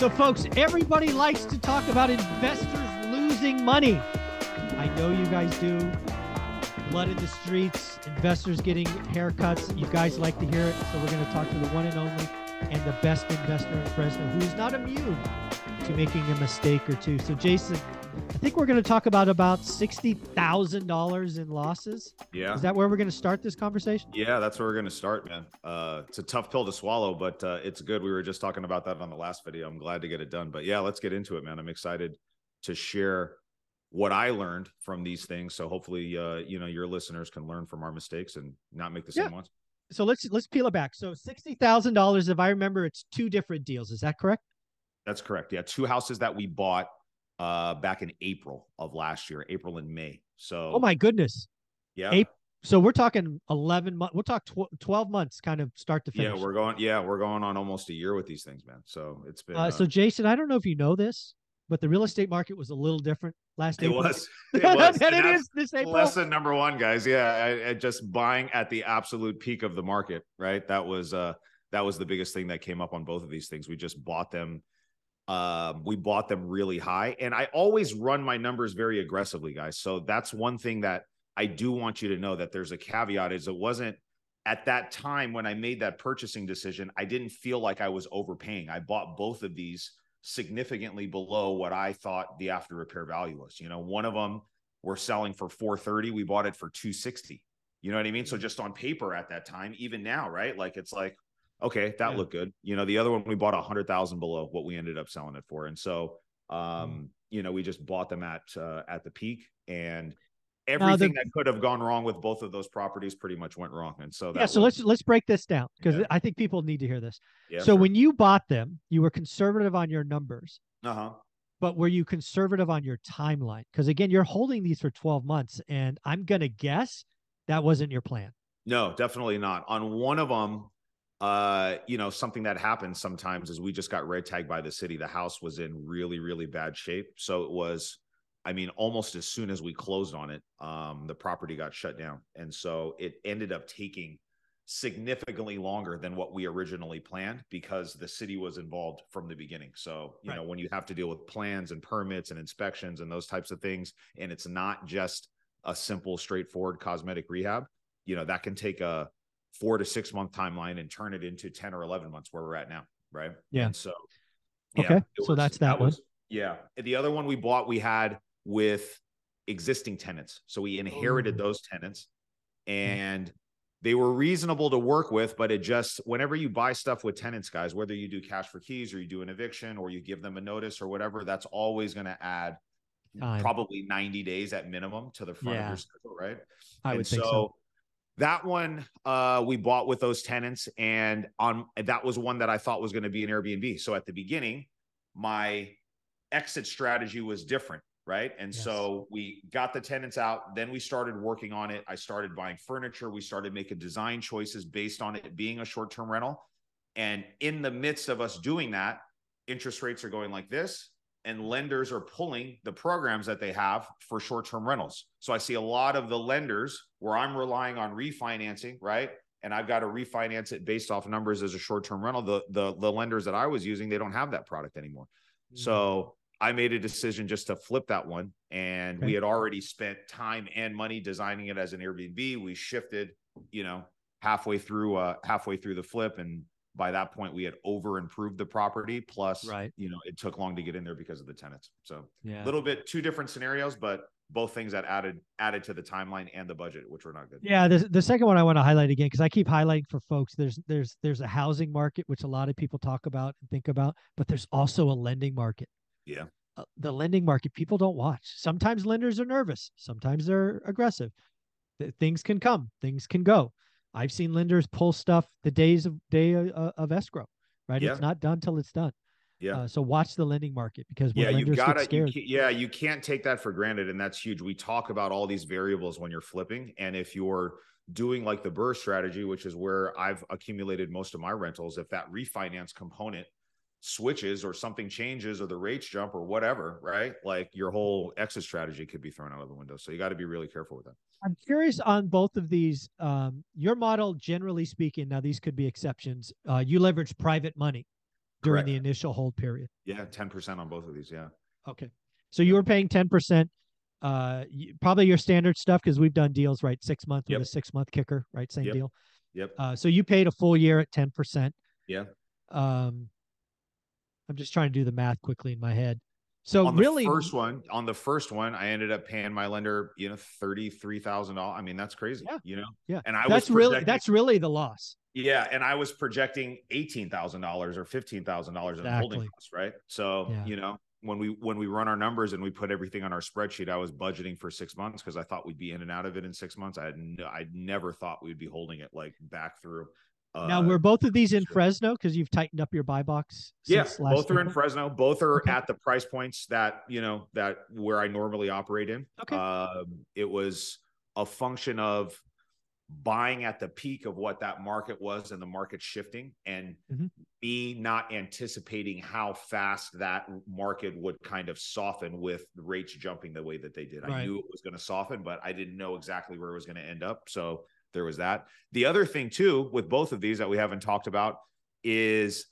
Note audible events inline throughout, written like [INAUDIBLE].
So, folks, everybody likes to talk about investors losing money. I know you guys do. Blood in the streets, investors getting haircuts. You guys like to hear it. So, we're going to talk to the one and only and the best investor in Fresno who is not immune to making a mistake or two. So, Jason, I think we're going to talk about about sixty thousand dollars in losses. Yeah. Is that where we're going to start this conversation? Yeah, that's where we're going to start, man. Uh, it's a tough pill to swallow, but uh, it's good. We were just talking about that on the last video. I'm glad to get it done. But yeah, let's get into it, man. I'm excited to share what I learned from these things. So hopefully, uh, you know, your listeners can learn from our mistakes and not make the same ones. So let's let's peel it back. So sixty thousand dollars, if I remember, it's two different deals. Is that correct? That's correct. Yeah, two houses that we bought uh, back in April of last year, April and May. So Oh my goodness. yeah, April. So we're talking eleven months. We'll talk tw- twelve months, kind of start to finish. yeah, we're going. Yeah, we're going on almost a year with these things, man. So it's been. Uh, so Jason, I don't know if you know this, but the real estate market was a little different last year. it April. was. [LAUGHS] It was. and it is this April. lesson number one guys yeah I, I just buying at the absolute peak of the market right that was uh that was the biggest thing that came up on both of these things we just bought them um we bought them really high and i always run my numbers very aggressively guys. So that's one thing that i do want you to know that there's a caveat is it wasn't at that time when i made that purchasing decision i didn't feel like i was overpaying. I bought both of these significantly below what i thought the after repair value was. You know one of them we're selling for 430 we bought it for 260 you know what i mean? So just on paper at that time even now right? Like it's like okay that Yeah. looked good you know the other one we bought a hundred thousand below what we ended up selling it for and so um Mm. you know we just bought them at uh, at the peak and everything that could have gone wrong with both of those properties pretty much went wrong and so that yeah. So was- let's let's break this down because Yeah. I think people need to hear this. yeah, so sure. when you bought them, you were conservative on your numbers, uh-huh but were you conservative on your timeline? Because again, you're holding these for twelve months, and I'm gonna guess that wasn't your plan. No, definitely not. On one of them, uh, you know, something that happens sometimes is we just got red tagged by the city. The house was in really, really bad shape. So it was, I mean, almost as soon as we closed on it, um, the property got shut down. And so it ended up taking significantly longer than what we originally planned because the city was involved from the beginning. So, you Right. know, when you have to deal with plans and permits and inspections and those types of things, and it's not just a simple, straightforward cosmetic rehab, you know, that can take a four to six month timeline and turn it into 10 or 11 months where we're at now. Right. Yeah. And so, Okay, it so that's that one. was- yeah. The other one we bought, we had with existing tenants. So we inherited Ooh. those tenants hmm. and they were reasonable to work with, but it just, whenever you buy stuff with tenants, guys, whether you do cash for keys or you do an eviction or you give them a notice or whatever, that's always going to add Time. probably 90 days at minimum to the front of your schedule, right? I and would think so. That one uh we bought with those tenants and on that was one that I thought was going to be an Airbnb. So at the beginning, my exit strategy was different, right? And Yes. so we got the tenants out, then we started working on it. I started buying furniture, we started making design choices based on it being a short-term rental. And in the midst of us doing that, interest rates are going like this and lenders are pulling the programs that they have for short-term rentals. So I see a lot of the lenders where I'm relying on refinancing, right? And I've got to refinance it based off numbers as a short-term rental. The the the lenders that I was using, they don't have that product anymore. Mm. So I made a decision just to flip that one. And we had already spent time and money designing it as an Airbnb. We shifted, you know, halfway through uh halfway through the flip. And by that point, we had over improved the property. Plus, Right. you know, it took long to get in there because of the tenants. So yeah. a little bit two different scenarios, but both things that added added to the timeline and the budget, which were not good. Yeah, the the second one I want to highlight again because I keep highlighting for folks. There's there's there's a housing market which a lot of people talk about and think about, but there's also a lending market. Yeah. Uh, the lending market people don't watch. Sometimes lenders are nervous. Sometimes they're aggressive. Th- things can come. Things can go. I've seen lenders pull stuff the days of day of, of escrow, right? Yeah. It's not done till it's done. Yeah. Uh, so watch the lending market because when yeah, you gotta, get you scared, ca- yeah, you can't take that for granted. And that's huge. We talk about all these variables when you're flipping. And if you're doing like the BRRRR strategy, which is where I've accumulated most of my rentals, if that refinance component switches or something changes or the rates jump or whatever, right? Like your whole exit strategy could be thrown out of the window. So you got to be really careful with that. I'm curious on both of these. Um, your model, generally speaking, now these could be exceptions. Uh, you leverage private money during the initial hold period. Yeah, 10% on both of these. Yeah. Okay. So you were paying 10%. Uh, probably your standard stuff because we've done deals, right? Six month Yep. with a six month kicker, right? Same Yep. deal. Yep. Uh, so you paid a full year at 10%. Yeah. Um, I'm just trying to do the math quickly in my head. So on the really, first one, on the first one, I ended up paying my lender, you know, thirty-three thousand dollars. I mean, that's crazy. Yeah. You know? yeah, And I was that's really that's really the loss. Yeah, and I was projecting eighteen thousand dollars or fifteen thousand dollars in holding costs, right? So Yeah. you know, when we when we run our numbers and we put everything on our spreadsheet, I was budgeting for six months because I thought we'd be in and out of it in six months. I had no, I never thought we'd be holding it like back through. Uh, now, were both of these in sure. Fresno because you've tightened up your buy box? yeah, last both are in Fresno. Both are Okay. at the price points that you know that where I normally operate in. Okay. Um, it was a function of buying at the peak of what that market was and the market shifting and Mhm. me not anticipating how fast that market would kind of soften with rates jumping the way that they did. I knew it was going to soften, but I didn't know exactly where it was going to end up. So there was that. The other thing too with both of these that we haven't talked about is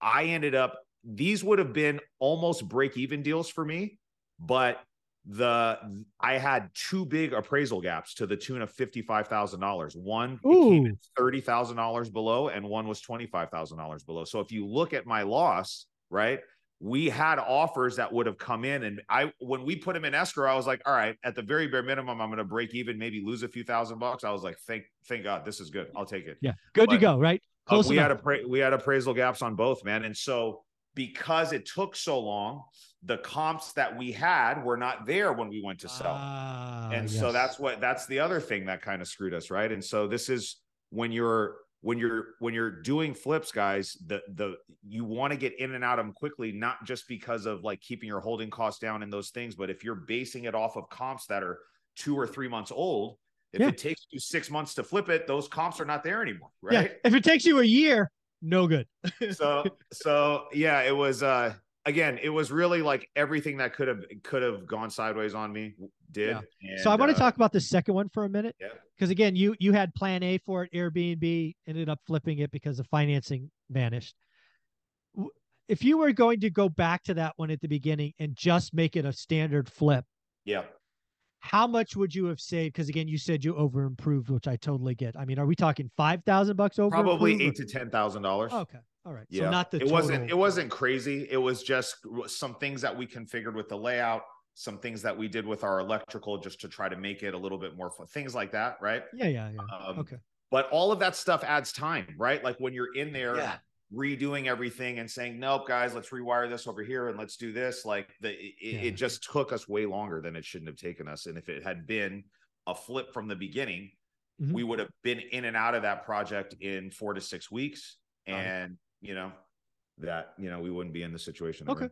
I ended up these would have been almost break even deals for me, but the I had two big appraisal gaps to the tune of fifty five thousand dollars. One came in thirty thousand dollars below, and one was twenty five thousand dollars below. So if you look at my loss, right, we had offers that would have come in, and I when we put them in escrow, I was like, all right, at the very bare minimum, I'm going to break even, maybe lose a few thousand bucks. I was like, thank thank God, this is good. I'll take it. Yeah, good to go, right? Uh, Close we enough. had appra- we had appraisal gaps on both, man. And so because it took so long, the comps that we had were not there when we went to sell. Ah, and so that's what that's the other thing that kind of screwed us, right? And so this is when you're when you're when you're doing flips, guys, the the you want to get in and out of them quickly, not just because of like keeping your holding costs down and those things, but if you're basing it off of comps that are two or three months old, if Yeah. it takes you six months to flip it, those comps are not there anymore, right Yeah, right? if it takes you a year, no good. [LAUGHS] so so yeah it was uh again it was really like everything that could have could have gone sideways on me did so I And, want uh, to talk about the second one for a minute. yeah because again, you you had Plan A for it. Airbnb ended up flipping it because the financing vanished. If you were going to go back to that one at the beginning and just make it a standard flip, yeah how much would you have saved? Because again, you said you over improved, which I totally get. I mean, are we talking five thousand bucks over? probably eight to ten thousand dollars Okay, all right. yeah So not the it wasn't it wasn't crazy it was just some things that we configured with the layout some things that we did with our electrical just to try to make it a little bit more fun things like that right Yeah, yeah, yeah. um, okay. but all of that stuff adds time right like when you're in there redoing everything and saying nope guys let's rewire this over here and let's do this like the it, Yeah. it just took us way longer than it shouldn't have taken us and if it had been a flip from the beginning Mhm. we would have been in and out of that project in four to six weeks and you know that you know we wouldn't be in the situation Okay.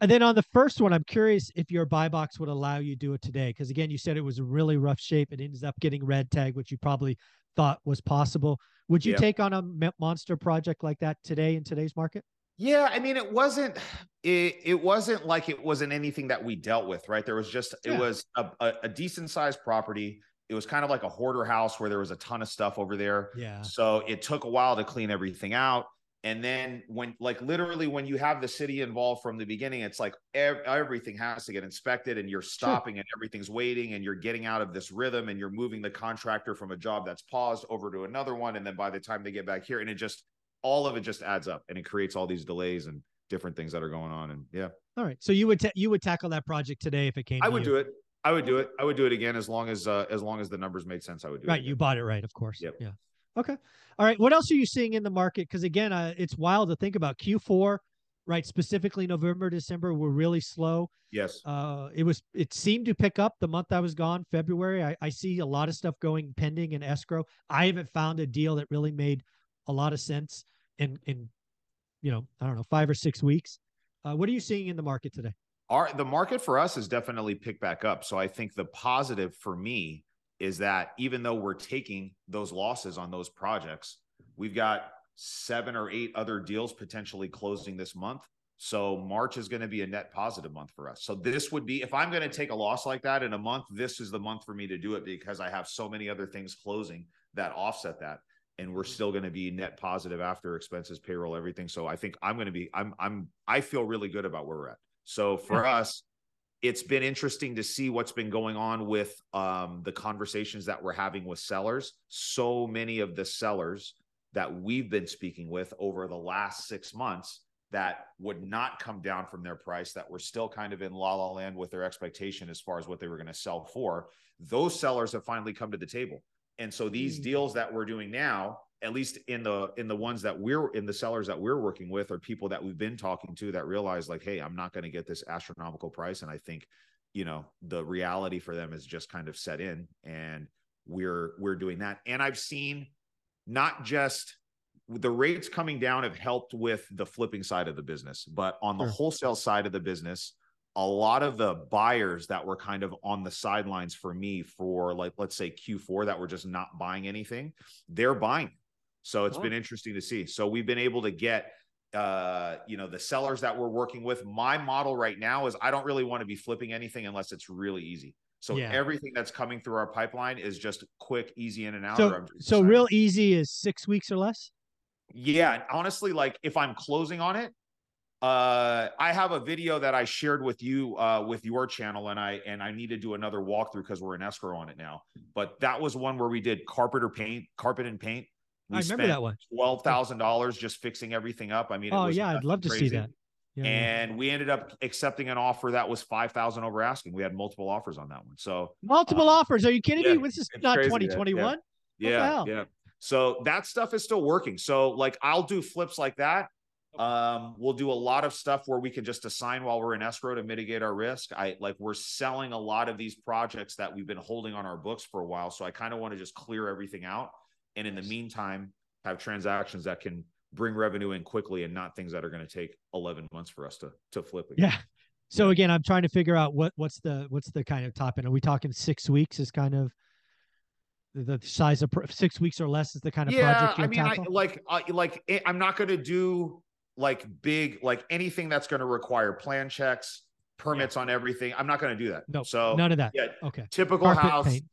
And then on the first one, I'm curious if your buy box would allow you to do it today. Because again, you said it was a really rough shape. It ends up getting red tag, which you probably thought was possible. Would you Yeah. take on a monster project like that today in today's market? Yeah, I mean, it wasn't. It it wasn't like it wasn't anything that we dealt with, right? There was just Yeah. it was a, a, a decent sized property. It was kind of like a hoarder house where there was a ton of stuff over there. Yeah. So it took a while to clean everything out. And then when like literally when you have the city involved from the beginning, it's like ev- everything has to get inspected and you're stopping and everything's waiting and you're getting out of this rhythm and you're moving the contractor from a job that's paused over to another one. And then by the time they get back here, and it just all of it just adds up and it creates all these delays and different things that are going on. And yeah, All right. So you would ta- you would tackle that project today if it came. I would you. do it. I would do it. I would do it again as long as uh, as long as the numbers made sense. I would do it. Right. it. You bought it right, of course. Yep. Yeah. Okay. All right. What else are you seeing in the market? Because again, uh, it's wild to think about Q4, right? Specifically, November, December were really slow. Yes. Uh, it was it seemed to pick up the month I was gone, February. I, I see a lot of stuff going pending in escrow. I haven't found a deal that really made a lot of sense in in you know, I don't know, five or six weeks. Uh, what are you seeing in the market today? Our the market for us has definitely picked back up. So I think the positive for me is that even though we're taking those losses on those projects, we've got seven or eight other deals potentially closing this month. So March is going to be a net positive month for us. So this would be if I'm going to take a loss like that in a month, this is the month for me to do it because I have so many other things closing that offset that and we're still going to be net positive after expenses, payroll, everything. So I think I'm going to be I'm I'm I feel really good about where we're at. So for us, it's been interesting to see what's been going on with um, the conversations that we're having with sellers. So many of the sellers that we've been speaking with over the last six months that would not come down from their price, that were still kind of in la la land with their expectation as far as what they were going to sell for. Those sellers have finally come to the table. And so these mm. deals that we're doing now, at least in the in the ones that we're in the sellers that we're working with are people that we've been talking to that realize like hey i'm not going to get this astronomical price. And i think you know the reality for them is just kind of set in and we're we're doing that. And i've seen not just the rates coming down have helped with the flipping side of the business but on the sure. wholesale side of the business a lot of the buyers that were kind of on the sidelines for me for like let's say Q4 that were just not buying anything, they're buying so it's oh. been interesting to see. So we've been able to get uh, you know, the sellers that we're working with. My model right now is I don't really want to be flipping anything unless it's really easy. So yeah. everything that's coming through our pipeline is just quick, easy in and out. So, so real easy is six weeks or less. Yeah, honestly, like if I'm closing on it, uh, I have a video that I shared with you uh, with your channel, and I and I need to do another walkthrough because we're in escrow on it now. But that was one where we did carpet or paint, carpet and paint, we I remember that one. Twelve thousand dollars just fixing everything up. I mean, oh yeah, I'd love to crazy. see that. Yeah, and yeah. we ended up accepting an offer that was five thousand over asking. We had multiple offers on that one. So multiple um, offers. Are you kidding yeah, me? This is not twenty twenty one. Yeah, yeah. So that stuff is still working. So like I'll do flips like that. Um, we'll do a lot of stuff where we can just assign while we're in escrow to mitigate our risk. I like we're selling a lot of these projects that we've been holding on our books for a while. So I kind of want to just clear everything out and in the meantime have transactions that can bring revenue in quickly and not things that are going to take 11 months for us to to flip again. yeah so again i'm trying to figure out what what's the what's the kind of top end are we talking six weeks is kind of the size of six weeks or less is the kind of yeah, project you I mean, I, like, uh, like eh, I'm not going to do like big, like anything that's going to require plan checks, permits yeah. on everything. I'm not going to do that. No, so none of that. Yeah, okay. Typical Carpet house. Paint.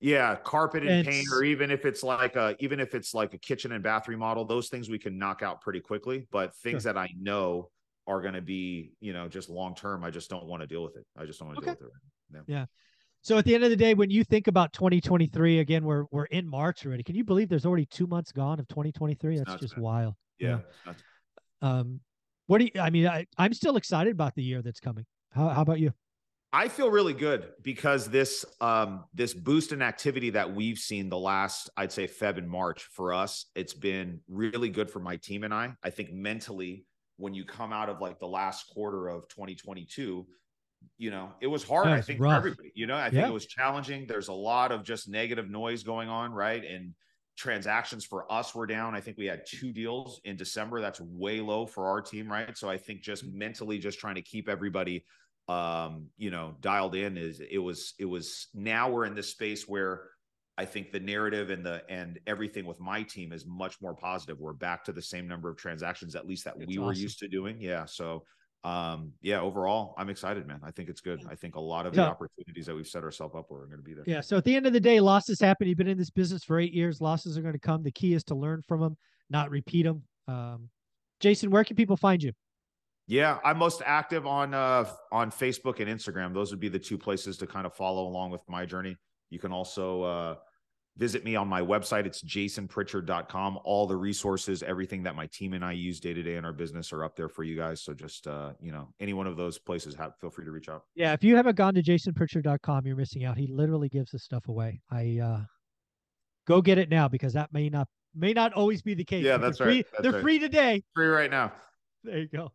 Yeah, carpet and it's, paint, or even if it's like a even if it's like a kitchen and bath remodel, those things we can knock out pretty quickly. But things sure. that I know are going to be, you know, just long term, I just don't want to deal with it. I just don't want to okay. deal with it. Right yeah. So at the end of the day, when you think about 2023, again, we're we're in March already. Can you believe there's already two months gone of 2023? That's just bad. wild. Yeah. yeah. Um, what do you? I mean, I I'm still excited about the year that's coming. How how about you? I feel really good because this um, this boost in activity that we've seen the last, I'd say Feb and March for us, it's been really good for my team and I. I think mentally, when you come out of like the last quarter of 2022, you know, it was hard, I think, rough. for everybody. You know, I think yeah. it was challenging. There's a lot of just negative noise going on, right? And transactions for us were down. I think we had two deals in December. That's way low for our team, right? So I think just mentally just trying to keep everybody um, you know, dialed in is it was it was now we're in this space where I think the narrative and the and everything with my team is much more positive. We're back to the same number of transactions, at least that it's we awesome. were used to doing. Yeah. So um yeah overall i'm excited man. I think it's good. I think a lot of the opportunities that we've set ourselves up for are going to be there. Yeah. So at the end of the day losses happen. You've been in this business for eight years. Losses are going to come. The key is to learn from them not repeat them um jason where can people find you yeah, I'm most active on uh, on Facebook and Instagram. Those would be the two places to kind of follow along with my journey. You can also uh, visit me on my website. It's jasonpritchard.com. All the resources, everything that my team and I use day to day in our business are up there for you guys. So just uh, you know, any one of those places, have, feel free to reach out. Yeah, if you haven't gone to jasonpritchard.com, you're missing out. He literally gives this stuff away. I uh, go get it now because that may not may not always be the case. Yeah, that's free, right. That's they're right. free today. Free right now. There you go.